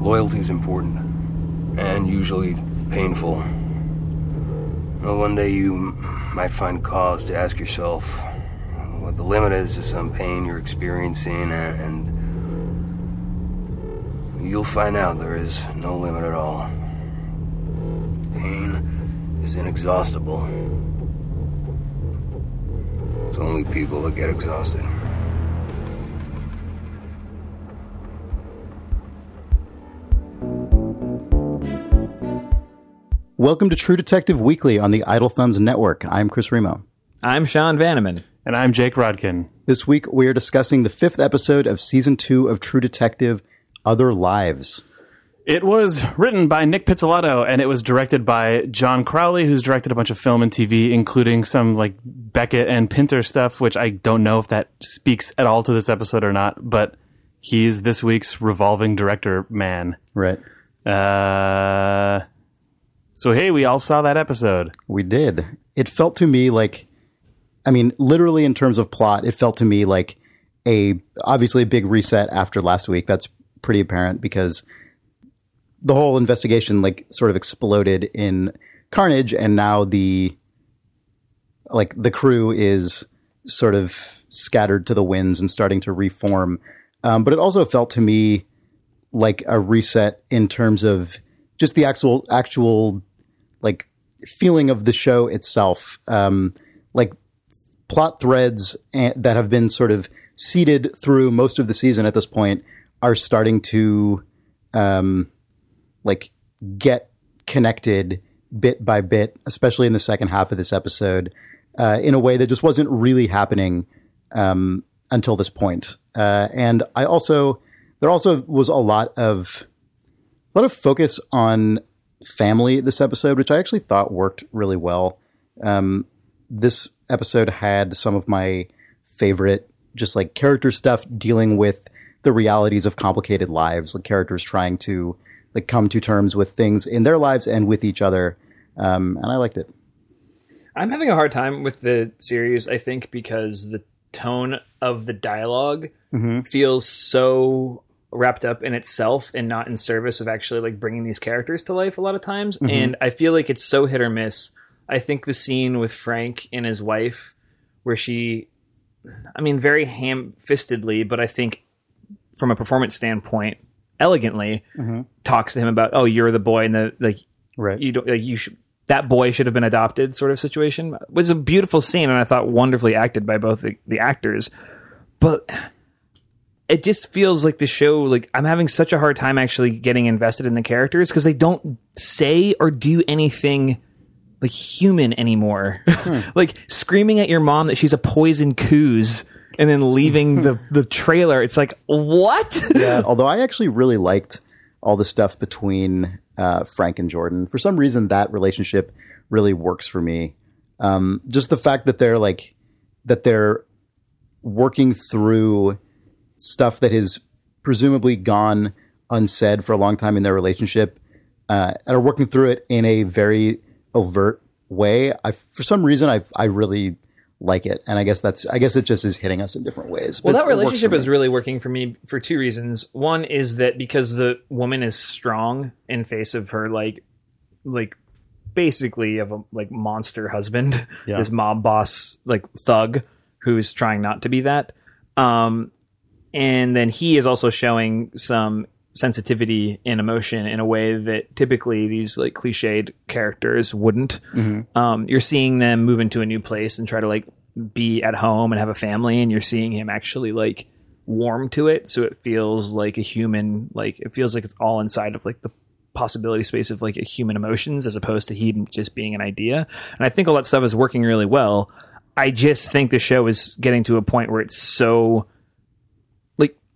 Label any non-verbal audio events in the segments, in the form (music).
Loyalty is important, and usually painful. Well, one day you might find cause to ask yourself what the limit is to some pain you're experiencing, and you'll find out there is no limit at all. Pain is inexhaustible. It's only people that get exhausted. Welcome to True Detective Weekly on the Idle Thumbs Network. I'm Chris Remo. I'm Sean Vanaman. And I'm Jake Rodkin. This week we are discussing the fifth episode of season two of True Detective Other Lives. It was written by Nic Pizzolatto and it was directed by John Crowley, who's directed a bunch of film and TV, including some like Beckett and Pinter stuff, which I don't know if that speaks at all to this episode or not, but he's this week's revolving director man. Right. Uh, so hey, we all saw that episode. We did. It felt to me like, I mean, literally in terms of plot, it felt to me like a obviously a big reset after last week. That's pretty apparent because the whole investigation like sort of exploded in carnage, and now the like the crew is sort of scattered to the winds and starting to reform. Um, but it also felt to me like a reset in terms of just the actual actual like feeling of the show itself. Um, like plot threads that have been sort of seeded through most of the season at this point are starting to um, like get connected bit by bit, especially in the second half of this episode, uh, in a way that just wasn't really happening um, until this point. Uh, and I also there also was a lot of a lot of focus on family this episode, which I actually thought worked really well. Um, this episode had some of my favorite, just like character stuff dealing with the realities of complicated lives, like characters trying to like come to terms with things in their lives and with each other. Um, and I liked it. I'm having a hard time with the series, I think, because the tone of the dialog mm-hmm. feels so wrapped up in itself and not in service of actually like bringing these characters to life a lot of times. Mm-hmm. and i feel like it's so hit or miss. I think the scene with frank and his wife where she i mean very ham-fistedly but i think from a performance standpoint elegantly mm-hmm. talks to him about oh you're the boy and the like right. you don't like you should that boy should have been adopted sort of situation. It was a beautiful scene and i thought wonderfully acted by both the, the actors. But it just feels like the show like i'm having such a hard time actually getting invested in the characters because they don't say or do anything like human anymore. Hmm. (laughs) like screaming at your mom that she's a poison coos and then leaving the, (laughs) the trailer it's like what? Yeah (laughs) although i actually really liked all the stuff between uh, frank and jordan. For some reason that relationship really works for me. Um, just the fact that they're like that they're working through stuff that has presumably gone unsaid for a long time in their relationship uh, and are working through it in a very overt way. I, for some reason, I I really like it, and I guess that's I guess it just is hitting us in different ways. Well, that relationship is really working for me for two reasons. One is that because the woman is strong in face of her like like basically of a like monster husband, yeah. this mob boss like thug who's trying not to be that. Um, and then he is also showing some sensitivity and emotion in a way that typically these like cliched characters wouldn't. Mm-hmm. Um, you're seeing them move into a new place and try to like be at home and have a family, and you're seeing him actually like warm to it, so it feels like a human. Like it feels like it's all inside of like the possibility space of like a human emotions as opposed to he just being an idea. And I think all that stuff is working really well. I just think the show is getting to a point where it's so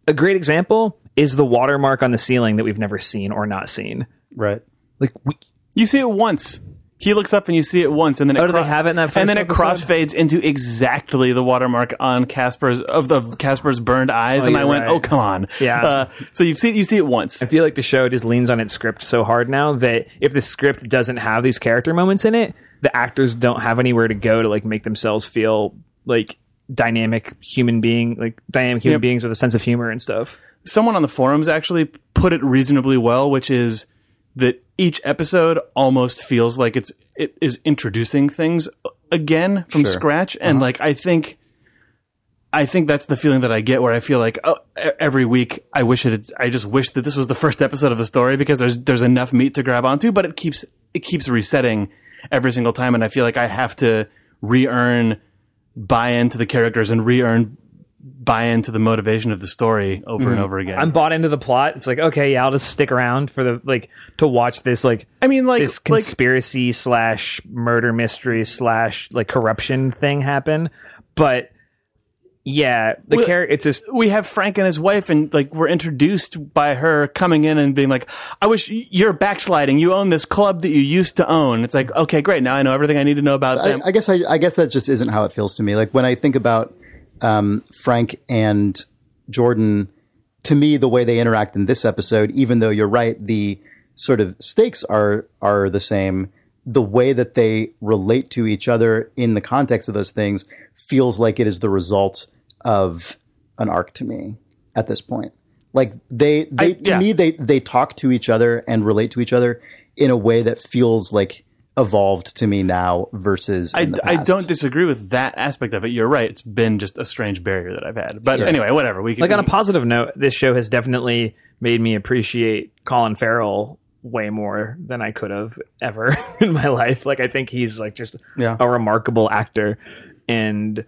a great example is the watermark on the ceiling that we've never seen or not seen. Right. Like we, you see it once. He looks up and you see it once, and then oh, it do they have it in that? and then it crossfades into exactly the watermark on Casper's of the Casper's burned eyes, oh, and I went, right. "Oh, come on!" Yeah. Uh, so you see you see it once. I feel like the show just leans on its script so hard now that if the script doesn't have these character moments in it, the actors don't have anywhere to go to like make themselves feel like dynamic human being, like dynamic human yep. beings with a sense of humor and stuff. someone on the forums actually put it reasonably well, which is that each episode almost feels like it's it is introducing things again from Sure. scratch, and uh-huh. like I think. I think that's the feeling that I get where I feel like oh, every week I wish it. I just wish that this was the first episode of the story because there's there's enough meat to grab onto, but it keeps it keeps resetting every single time, and I feel like I have to re-earn buy into the characters and re-earn buy into the motivation of the story over and mhm. over again. I'm bought into the plot. It's like, okay, yeah, I'll just stick around for the like to watch this like I mean, like this like conspiracy slash murder mystery slash like corruption thing happen. But yeah, the Well- character it's just we have Frank and his wife, and like we're introduced by her coming in and being like, "I wish you're backsliding. You own this club that you used to own." It's like, okay, great. Now I know everything I need to know about I, them. I guess I, I guess that just isn't how it feels to me. Like when I think about um, Frank and Jordan, to me, the way they interact in this episode, even though you're right, the sort of stakes are are the same. The way that they relate to each other in the context of those things feels like it is the result of an arc to me at this point. Like they, they I- to yeah. me, they they talk to each other and relate to each other in a way that feels like evolved to me now versus I, I don't disagree with that aspect of it. You're right. It's been just a strange barrier that I've had. But anyway, whatever. We can, like on a positive note, this show has definitely made me appreciate Colin Farrell way more than I could have ever (laughs) in my life. Like I think he's like just Yeah. a remarkable actor and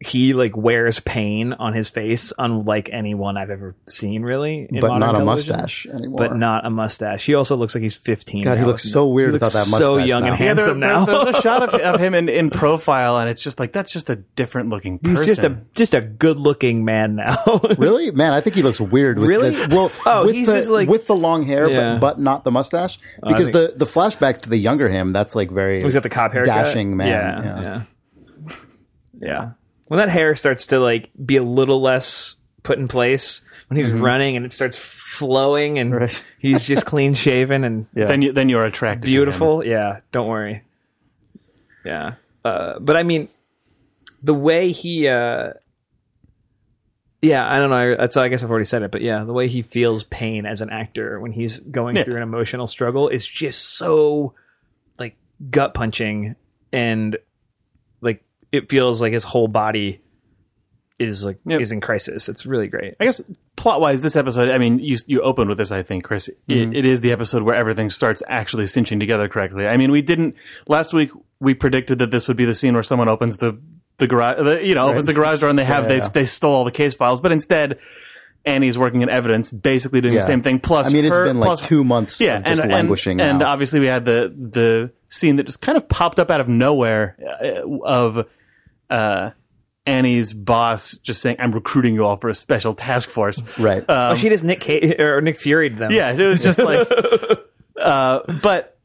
he like wears pain on his face unlike anyone I've ever seen really in but not a television. mustache anymore. But not a mustache. He also looks like he's 15. God, he looks so weird He without looks that mustache. So young now. and Yeah, there- handsome there- now. there's a shot of, of him in, in (laughs) profile, and it's just like that's just a different looking person. he's just a just a good looking man now. (laughs) Really, man, I think he looks weird. With Really? this- well, (laughs) Oh, with he's the, just like- with the long hair, Yeah. but, but not the mustache. Oh, because think- the the flashback to the younger him, that's like very. Oh, he's got the cop haircut. Dashing man, Yeah, yeah. yeah, yeah. When that hair starts to like be a little less put in place, when he's running and it starts flowing and Right. (laughs) he's just clean shaven and Yeah. then you then you're attracted. to him. beautiful. Yeah, don't worry. Yeah, uh, but I mean, the way he. Uh, yeah, I don't know. That's I guess I've already said it, but yeah, the way he feels pain as an actor when he's going Yeah. through an emotional struggle is just so like gut punching and like it feels like his whole body is like Yep. is in crisis. It's really great. I guess plot wise, this episode. I mean, you you opened with this. I think, Chris. Mm-hmm. It, it is the episode where everything starts actually cinching together correctly. I mean, we didn't last week. We predicted that this would be the scene where someone opens the the garage, the, you know, opens the garage door and they have Yeah, they yeah. they stole all the case files, but instead. Annie's working in evidence, basically doing Yeah. the same thing. Plus, I mean, it's her- been like plus- two months yeah, of just and, languishing and, and obviously we had the the scene that just kind of popped up out of nowhere uh, of uh, Annie's boss just saying, "I'm recruiting you all for a special task force." right. oh, she just Nick Cage, or Nick Fury them. Yeah, it was just like, (laughs) uh, but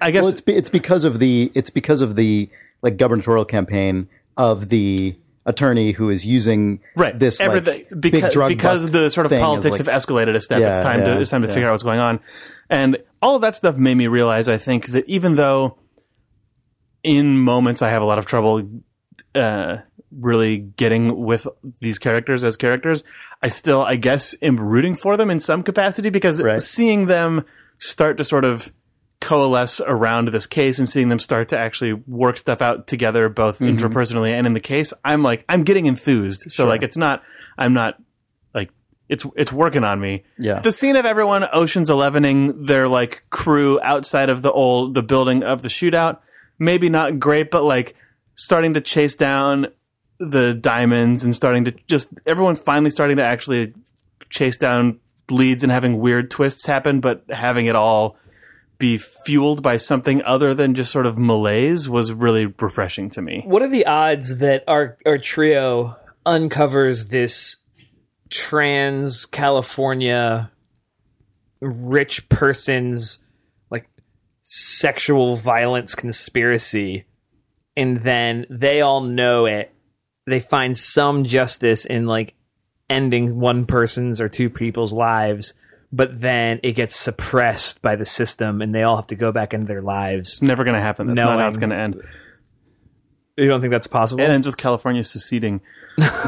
I guess well, it's be, it's because of the it's because of the like gubernatorial campaign of the attorney who is using right this like, everything big because drug because the sort of politics like- have escalated a step. it's time yeah, to it's time to yeah. figure out what's going on, and all of that stuff made me realize. I think that even though in moments I have a lot of trouble uh, really getting with these characters as characters, I still, I guess, am rooting for them in some capacity because Right. seeing them start to sort of coalesce around this case and seeing them start to actually work stuff out together, both Mm-hmm. interpersonally and in the case, I'm like, I'm getting enthused. So like, it's not, I'm not like, it's it's working on me. Yeah. The scene of everyone Ocean's Elevening their like crew outside of the old the building of the shootout, maybe not great, but like starting to chase down the diamonds and starting to just everyone finally starting to actually chase down leads and having weird twists happen, but having it all be fueled by something other than just sort of malaise was really refreshing to me. What are the odds that our our trio uncovers this trans California rich person's sexual violence conspiracy and then they all know it they find some justice in like ending one person's or two people's lives but then it gets suppressed by the system and they all have to go back into their lives It's never going to happen. That's not how it's going to end. you don't think that's possible It ends with California seceding.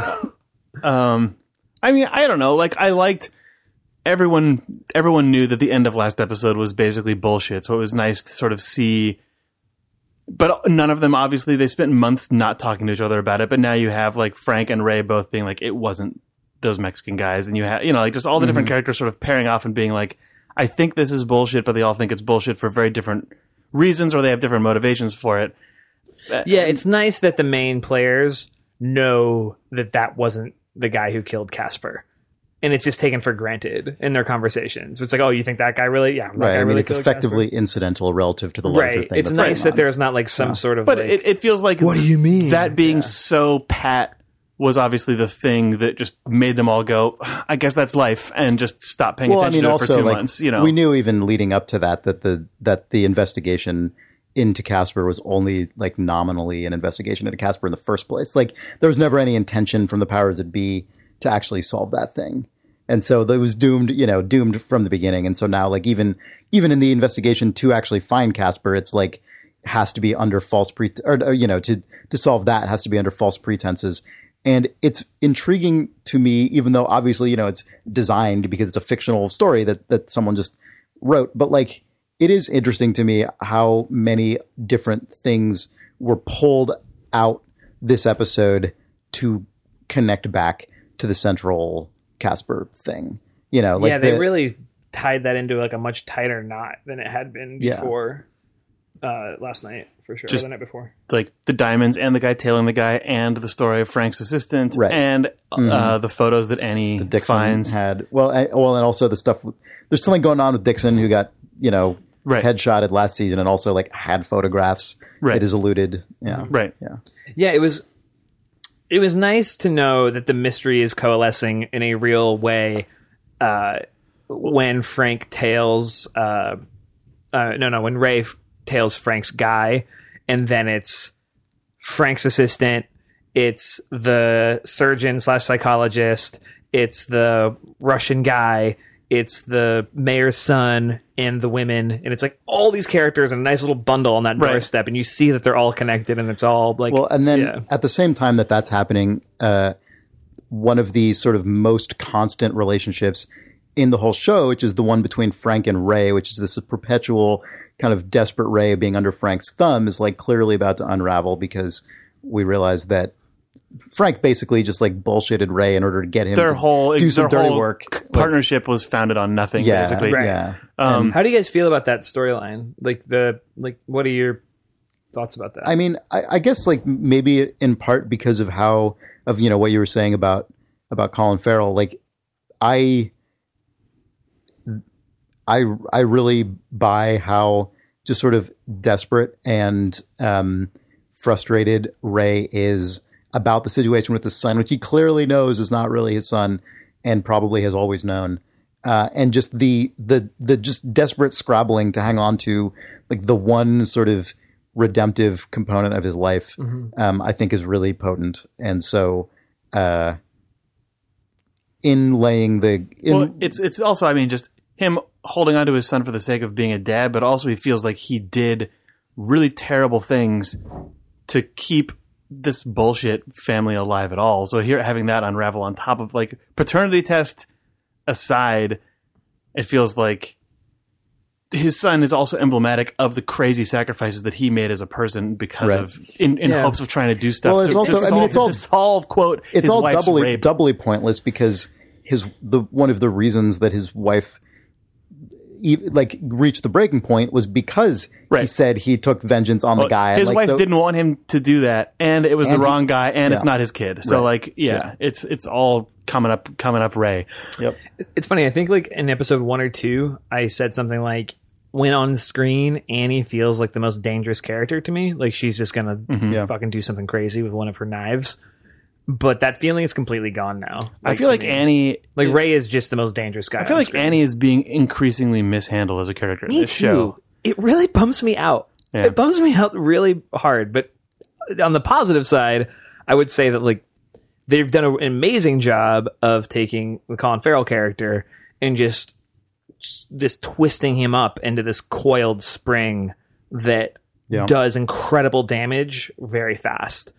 (laughs) um, I mean, I don't know. Like, I liked everyone. Everyone knew that the end of last episode was basically bullshit. So it was nice to sort of see. But none of them, obviously, they spent months not talking to each other about it. But now you have like Frank and Ray both being like, it wasn't those Mexican guys, and you have you know like just all the different mm-hmm. characters sort of pairing off and being like, I think this is bullshit, but they all think it's bullshit for very different reasons, or they have different motivations for it. Uh, yeah, it's nice that the main players know that that wasn't the guy who killed Casper. And it's just taken for granted in their conversations. It's like, oh, you think that guy really? Yeah, that Right. I mean, really it's killed effectively incidental relative to the Casper. larger right. thing. It's that's nice that there's not like some sort of. But like, it, it feels like What do you mean? that being so pat was obviously the thing that just made them all go. I guess that's life, and just stop paying well, I attention mean, to it for two like months. You know, we knew even leading up to that that the that the investigation into Casper was only like nominally an investigation into Casper in the first place. Like there was never any intention from the powers that be to actually solve that thing. And so it was doomed, you know, doomed from the beginning. And so now like even even in the investigation to actually find Casper, it's like has to be under false pre or, you know, to to solve that has to be under false pretenses. And it's intriguing to me, even though obviously, you know, it's designed because it's a fictional story that that someone just wrote. But like it is interesting to me how many different things were pulled out this episode to connect back to the central Casper thing. You know, like yeah, they the- really tied that into like a much tighter knot than it had been Yeah. before uh, last night, for sure. Just- the night before. like the diamonds and the guy tailing the guy, and the story of Frank's assistant, Right. and uh, the photos that Annie Dixon finds. had well, I, well, and also the stuff. There's something going on with Dixon who got you know Right. headshotted last season, and also like had photographs. Right. It is alluded. Yeah. Right. Yeah. Yeah, it was. It was nice to know that the mystery is coalescing in a real way. Uh, when Frank tails, uh, uh, no, no, when Ray tails Frank's guy, and then it's Frank's assistant, it's the surgeon slash psychologist, it's the Russian guy, it's the mayor's son, and the women, and it's like all these characters in a nice little bundle on that Right. doorstep, and you see that they're all connected, and it's all like Well, and then yeah. at the same time that that's happening, uh, one of the sort of most constant relationships in the whole show, which is the one between Frank and Ray, which is this perpetual kind of desperate Ray being under Frank's thumb, is like clearly about to unravel because we realize that Frank basically just like bullshitted Ray in order to get him Their to whole do some their dirty whole work. c- partnership was founded on nothing. yeah, basically, Right. yeah. Um, How do you guys feel about that storyline? Like the like, what are your thoughts about that? I mean, I, I guess like maybe in part because of how of you know what you were saying about about Colin Farrell. Like, I, I, I really buy how just sort of desperate and um, frustrated Ray is about the situation with his son, which he clearly knows is not really his son, and probably has always known. Uh, and just the the the just desperate scrabbling to hang on to like the one sort of redemptive component of his life, um, I think is really potent. And so, uh, in laying the in, well, it's it's also, I mean, just him holding on to his son for the sake of being a dad, but also he feels like he did really terrible things to keep this bullshit family alive at all. So here, having that unravel on top of like paternity test aside, it feels like his son is also emblematic of the crazy sacrifices that he made as a person because Right. of in, in Yeah. hopes of trying to do stuff Well, to, it's to also- I mean, it's all- to solve quote it's his all wife's doubly rape. doubly pointless because his the one of the reasons that his wife like reached the breaking point was because he said he took vengeance on the guy. His Like, wife so- didn't want him to do that, and it was And the he- wrong guy, and it's not his kid. So, Right. like, yeah, Yeah. it's it's all coming up, coming up. Ray, Yep. it's funny. I think like in episode one or two, I said something like, "When on screen, Annie feels like the most dangerous character to me. Like she's just gonna mm-hmm. Yeah. fucking do something crazy with one of her knives." But that feeling is completely gone now. I feel like me. Annie. like Ray is just the most dangerous guy. I feel like screen. Annie is being increasingly mishandled as a character in Me this too. show. It really bums me out. Yeah. It bums me out really hard. But on the positive side, I would say that like they've done an amazing job of taking the Colin Farrell character and just just twisting him up into this coiled spring that Yeah. does incredible damage very fast.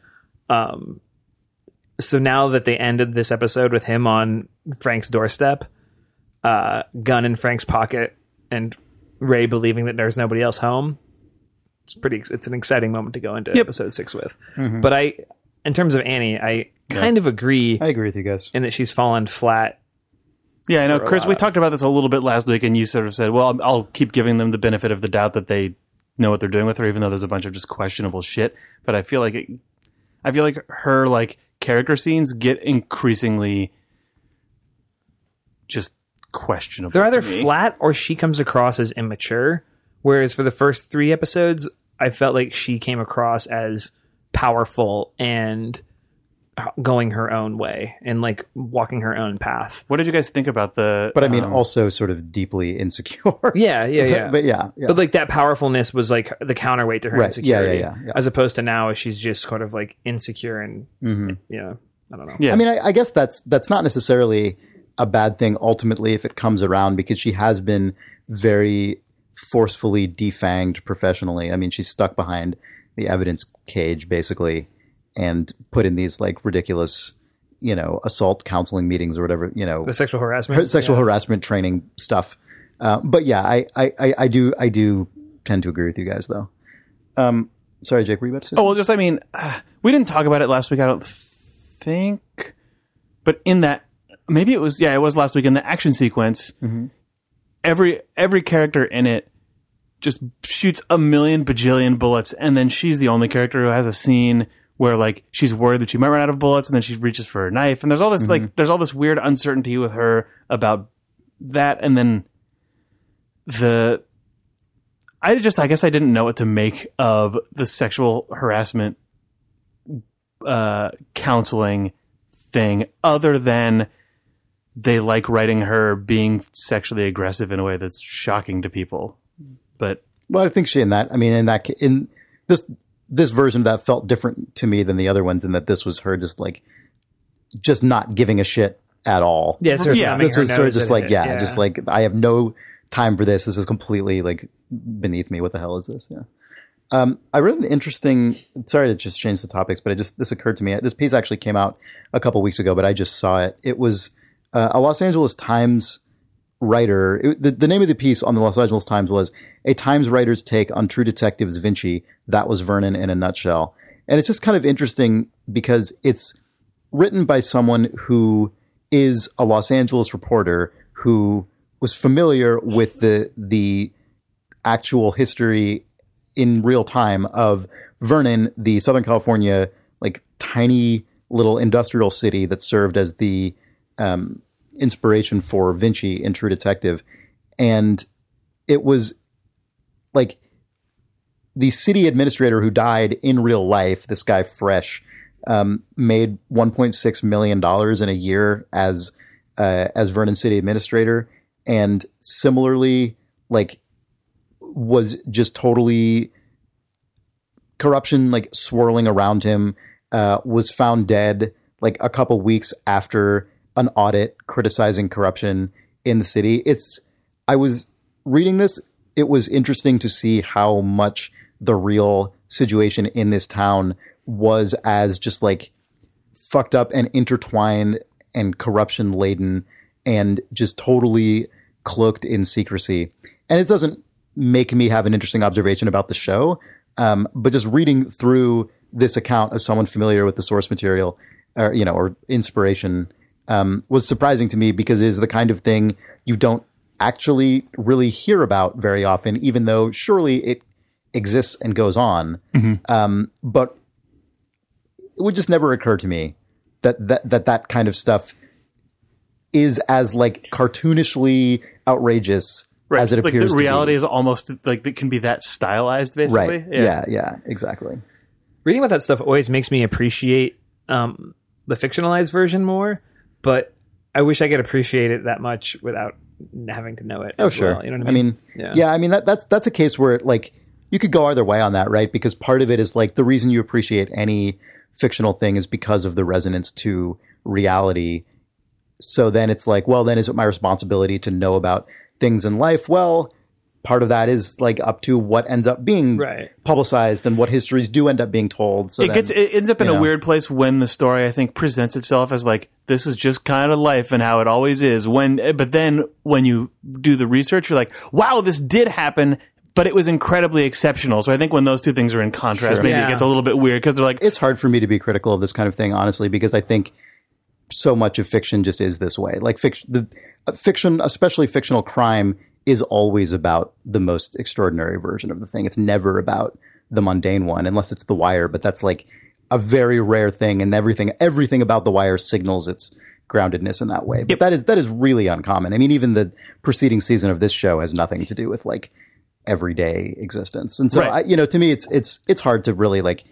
Um, so now that they ended this episode with him on Frank's doorstep, uh, gun in Frank's pocket, and Ray believing that there's nobody else home, it's pretty. It's an exciting moment to go into episode six with. But I, in terms of Annie, I kind of agree I agree with you guys. in that she's fallen flat. Yeah, I know, Chris. We talked about this a little bit last week, and you sort of said, "Well, I'll, I'll keep giving them the benefit of the doubt that they know what they're doing with her, even though there's a bunch of just questionable shit." But I feel like it, I feel like her like character scenes get increasingly just questionable. They're either flat or she comes across as immature. Whereas for the first three episodes, I felt like she came across as powerful and going her own way and like walking her own path. What did you guys think about the? But I mean, um, also sort of deeply insecure. Yeah, yeah, (laughs) yeah. but yeah, yeah. But like that powerfulness was like the counterweight to her Right. insecurity, Yeah, yeah, yeah, yeah. as opposed to now she's just sort of like insecure and you know, I don't know. Yeah. I mean, I, I guess that's that's not necessarily a bad thing ultimately if it comes around because she has been very forcefully defanged professionally. I mean, she's stuck behind the evidence cage basically and put in these like ridiculous, you know, assault counseling meetings or whatever, you know, The sexual harassment, sexual yeah. harassment training stuff. Uh, but yeah, I, I, I, I do I do tend to agree with you guys though. Um, sorry, Jake, were you about to say? Oh well, just I mean, uh, we didn't talk about it last week. I don't think, but in that maybe it was yeah, it was last week in the action sequence. Every every character in it just shoots a million bajillion bullets, and then she's the only character who has a scene where like she's worried that she might run out of bullets, and then she reaches for a knife, and there's all this like there's all this weird uncertainty with her about that, and then the I just I guess I didn't know what to make of the sexual harassment uh, counseling thing, other than they like writing her being sexually aggressive in a way that's shocking to people. But Well, I think she in that. I mean, in that in this this version of that felt different to me than the other ones in that this was her just like just not giving a shit at all. Yeah, sort of Yeah, this was sort of just like it, yeah, just like I have no time for this. This is completely like beneath me. What the hell is this? Yeah. Um, I read an interesting. Sorry to just change the topics, but it just this occurred to me. This piece actually came out a couple weeks ago, but I just saw it. It was uh, a Los Angeles Times writer. It, the, the name of the piece on the Los Angeles Times was "A Times Writer's Take on True Detectives Vinci." That was Vernon in a nutshell, and it's just kind of interesting because it's written by someone who is a Los Angeles reporter who was familiar with the the actual history in real time of Vernon, the Southern California like tiny little industrial city that served as the um, inspiration for Vinci in True Detective, and it was like the city administrator who died in real life. This guy Fresch um, made 1.6 million dollars in a year as uh, as Vernon City administrator, and similarly, like was just totally corruption like swirling around him. Uh, was found dead like a couple weeks after an audit criticizing corruption in the city. It's I was reading this. It was interesting to see how much the real situation in this town was as just like fucked up and intertwined and corruption laden and just totally cloaked in secrecy. And it doesn't make me have an interesting observation about the show, um, but just reading through this account of someone familiar with the source material, or you know, or inspiration, um, was surprising to me because it is the kind of thing you don't actually really hear about very often, even though surely it exists and goes on. Um, but it would just never occur to me that that that, that kind of stuff is as like cartoonishly outrageous as it like appears the to reality be. is almost like it can be that stylized, basically. right yeah. yeah exactly reading about that stuff always makes me appreciate um, the fictionalized version more, but I wish I could appreciate it that much without having to know it. oh as sure well, you know what I mean? yeah. Yeah. i mean that, that's that's a case where it, like you could go either way on that right because part of it is like the reason you appreciate any fictional thing is because of the resonance to reality so then it's like well then is it my responsibility to know about things in life well part of that is like up to what ends up being Right. publicized and what histories do end up being told. So it then- gets it ends up in you a weird place when the story I think presents itself as like this is just kind of life and how it always is. When but then when you do the research, you're like, wow, this did happen. But it was incredibly exceptional. So I think when those two things are in contrast, Sure. maybe Yeah. it gets a little bit weird because they're like, it's hard for me to be critical of this kind of thing, honestly, because I think so much of fiction just is this way. Like fiction, the uh, fiction, especially fictional crime, is always about the most extraordinary version of the thing. It's never about the mundane one, unless it's The Wire. But that's like a very rare thing, and everything everything about The Wire signals its groundedness in that way. But that is that is really uncommon. I mean, even the preceding season of this show has nothing to do with like everyday existence. And so, Right. I, you know, to me, it's it's it's hard to really like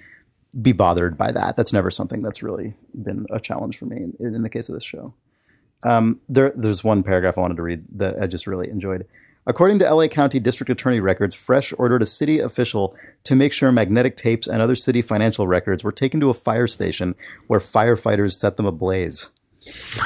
be bothered by that. That's never something that's really been a challenge for me in, in the case of this show. Um, there, there's one paragraph I wanted to read that I just really enjoyed. According to LA County District Attorney records, Fresch ordered a city official to make sure magnetic tapes and other city financial records were taken to a fire station where firefighters set them ablaze.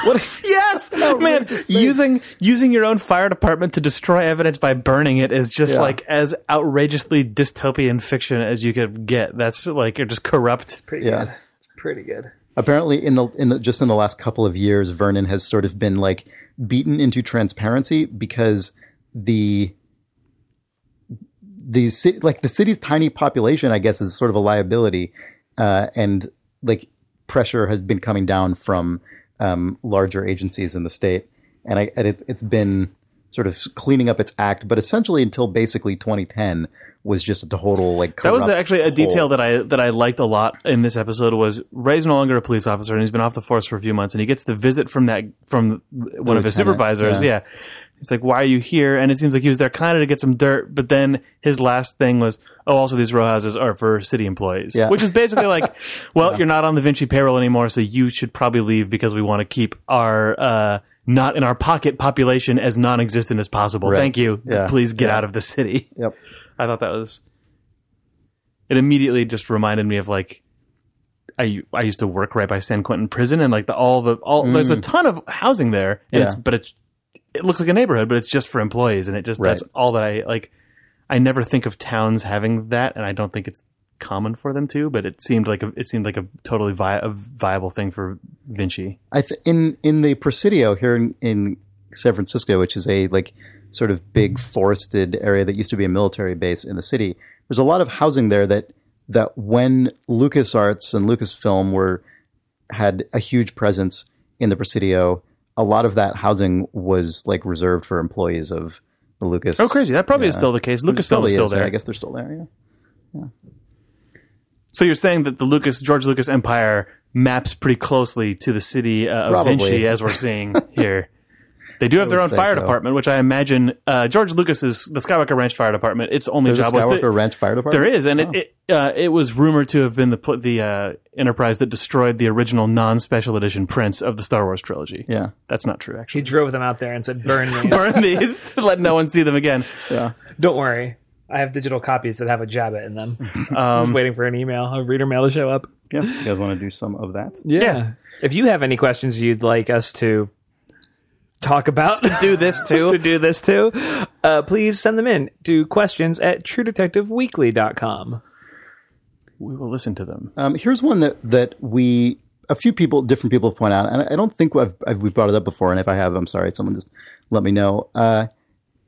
What? (laughs) yes, man, using using your own fire department to destroy evidence by burning it is just Yeah. like as outrageously dystopian fiction as you could get. That's like you're just corrupt. Pretty Yeah. good. It's pretty good. apparently in the in the, just in the last couple of years vernon has sort of been like beaten into transparency because the the like the city's tiny population i guess is sort of a liability uh, and like pressure has been coming down from um, larger agencies in the state and i and it, it's been sort of cleaning up its act but essentially until basically 2010 was just a total like That was actually a detail hole. that I that I liked a lot in this episode was Ray's no longer a police officer and he's been off the force for a few months and he gets the visit from that from one of his supervisors. yeah. Yeah. He's like, "Why are you here?" And it seems like he was there kind of to get some dirt, but then his last thing was, "Oh, also these row houses are for city employees," Yeah. which is basically like, (laughs) "Well, you're not on the Vinci payroll anymore, so you should probably leave because we want to keep our uh, not in our pocket population as non-existent as possible. Right. Thank you. Yeah. Please get Yeah. out of the city." yep I thought that was. It immediately just reminded me of like, I I used to work right by San Quentin Prison, and like the all the all there's a ton of housing there, and Mm. Yeah. it's but it's it looks like a neighborhood, but it's just for employees, and it just Right. that's all that I like. I never think of towns having that, and I don't think it's common for them to. But it seemed like a, it seemed like a totally vi- a viable thing for Vinci. I th- in in the Presidio here in, in San Francisco, which is a like sort of big forested area that used to be a military base in the city. There's a lot of housing there that that when LucasArts and Lucasfilm were had a huge presence in the Presidio, a lot of that housing was like reserved for employees of the Lucas. Oh, crazy! That probably is still the case. Lucasfilm is still there. I guess they're still there. Yeah. So you're saying that the Lucas George Lucas Empire maps pretty closely to the city uh, of Probably. Vinci, as we're seeing (laughs) here. They do have their own fire so. department, which I imagine uh, George Lucas's the Skywalker Ranch Fire Department. Its only There's a job was Skywalker to, Ranch Fire Department. there is, and it it, uh, it was rumored to have been the the uh, enterprise that destroyed the original non-special edition prints of the Star Wars trilogy. Yeah. That's not true, Actually, He drove them out there and said, "Burn me." (laughs) Burn these, let no one see them again. Yeah. Don't worry. I have digital copies that have a Jabba in them. (laughs) I'm Um, just waiting for an email, a reader mail to show up. Yeah. You guys want to do some of that? Yeah. If you have any questions you'd like us to talk about, to do this (laughs) too to do this too, uh, please send them in to questions at truedetectiveweekly.com. we will listen to them. Um, here's one that that we a few people, different people have pointed out, and I don't think I've, I've we brought it up before. And if I have, I'm sorry. Someone just let me know. Uh,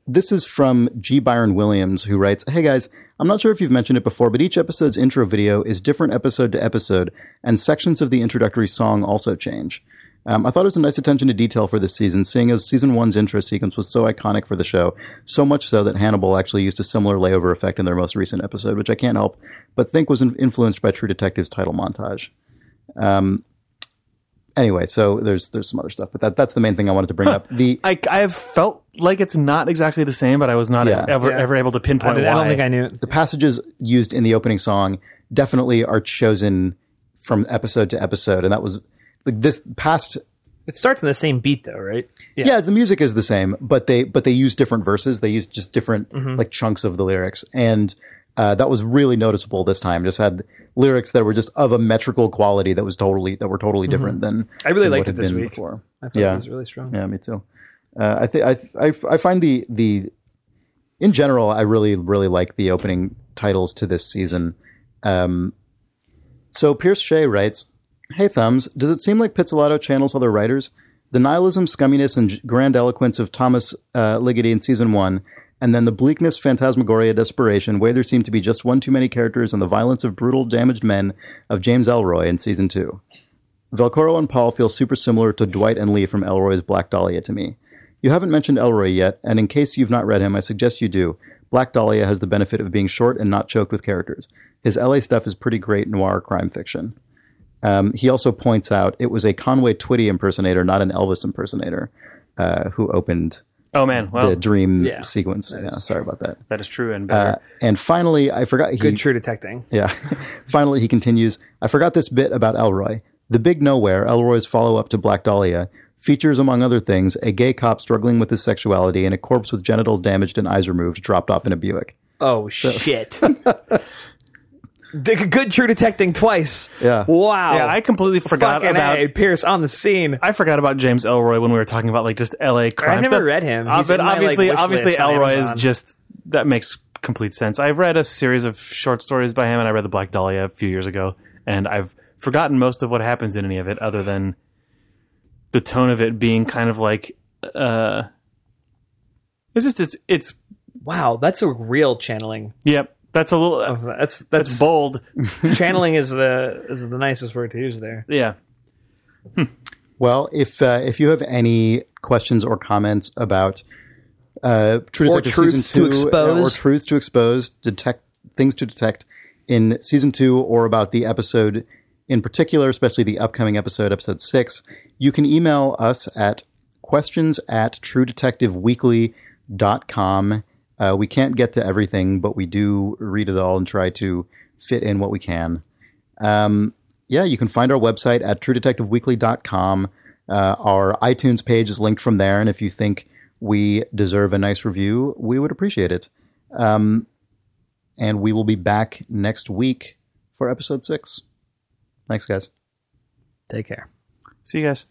this is from G. Byron Williams, who writes, "Hey guys, I'm not sure if you've mentioned it before, but each episode's intro video is different episode to episode, and sections of the introductory song also change." Um, I thought it was a nice attention to detail for this season, seeing as season one's intro sequence was so iconic for the show, so much so that Hannibal actually used a similar layover effect in their most recent episode, which I can't help but think was in- influenced by True Detective's title montage. Um, anyway, so there's there's some other stuff, but that that's the main thing I wanted to bring up. The I I have felt like it's not exactly the same, but I was not Yeah. ever Yeah. ever able to I, pinpoint did, why. I don't think I knew. it. the passages used in the opening song definitely are chosen from episode to episode, and that was like this past It starts in the same beat, though, right? yeah. the music is the same but they but they use different verses they use just different Mm-hmm. like chunks of the lyrics and uh, that was really noticeable this time just had lyrics that were just of a metrical quality that was totally that were totally different than Mm-hmm. I really than liked it this week. before. I thought Yeah. it was really strong. yeah me too uh, i think I, I i find the the in general, I really, really like the opening titles to this season. Um, so Pierce Shea writes, Hey Thumbs, does it seem like Pizzolatto channels other writers? The nihilism, scumminess, and grand eloquence of Thomas uh, Ligotti in season one, and then the bleakness, phantasmagoria, desperation, where there seem to be just one too many characters, and the violence of brutal, damaged men of James Ellroy in season two. Velcoro and Paul feel super similar to Dwight and Lee from Ellroy's Black Dahlia to me. You haven't mentioned Ellroy yet, and in case you've not read him, I suggest you do. Black Dahlia has the benefit of being short and not choked with characters. His LA stuff is pretty great noir crime fiction. Um, he also points out it was a Conway Twitty impersonator, not an Elvis impersonator, uh, who opened Oh man, well the dream yeah, sequence. Yeah, sorry about that. that is true and Uh, better. and finally, I forgot. He, Good true detecting. yeah. (laughs) Finally, he continues I forgot this bit about Ellroy. The Big Nowhere, Ellroy's follow up to Black Dahlia, features, among other things, a gay cop struggling with his sexuality and a corpse with genitals damaged and eyes removed dropped off in a Buick. Oh shit. (laughs) (laughs) D- Good true detecting twice. Yeah. Wow. yeah, I completely forgot Fucking about A, Pierce on the scene. I forgot about James Ellroy when we were talking about like just L.A. crime I've never stuff. read him. Uh, He's but my, obviously, wish obviously, Ellroy is just that makes complete sense. I've read a series of short stories by him, and I read the Black Dahlia a few years ago, and I've forgotten most of what happens in any of it, other than the tone of it being kind of like. uh It's just it's it's Wow, that's a real channeling. yep. That's a little That's that's that's bold. (laughs) channeling is the is the nicest word to use there. Yeah. Well, if uh, if you have any questions or comments about uh, True Or Detective truths season to expose. uh, or truths to expose, detect things to detect in season two, or about the episode in particular, especially the upcoming episode, episode six, you can email us at questions at truedetectiveweekly.com. Uh, we can't get to everything, but we do read it all and try to fit in what we can. Um, yeah, you can find our website at truedetectiveweekly.com. Uh, our iTunes page is linked from there, and if you think we deserve a nice review, we would appreciate it. Um, and we will be back next week for episode six. Thanks, guys. Take care. See you guys.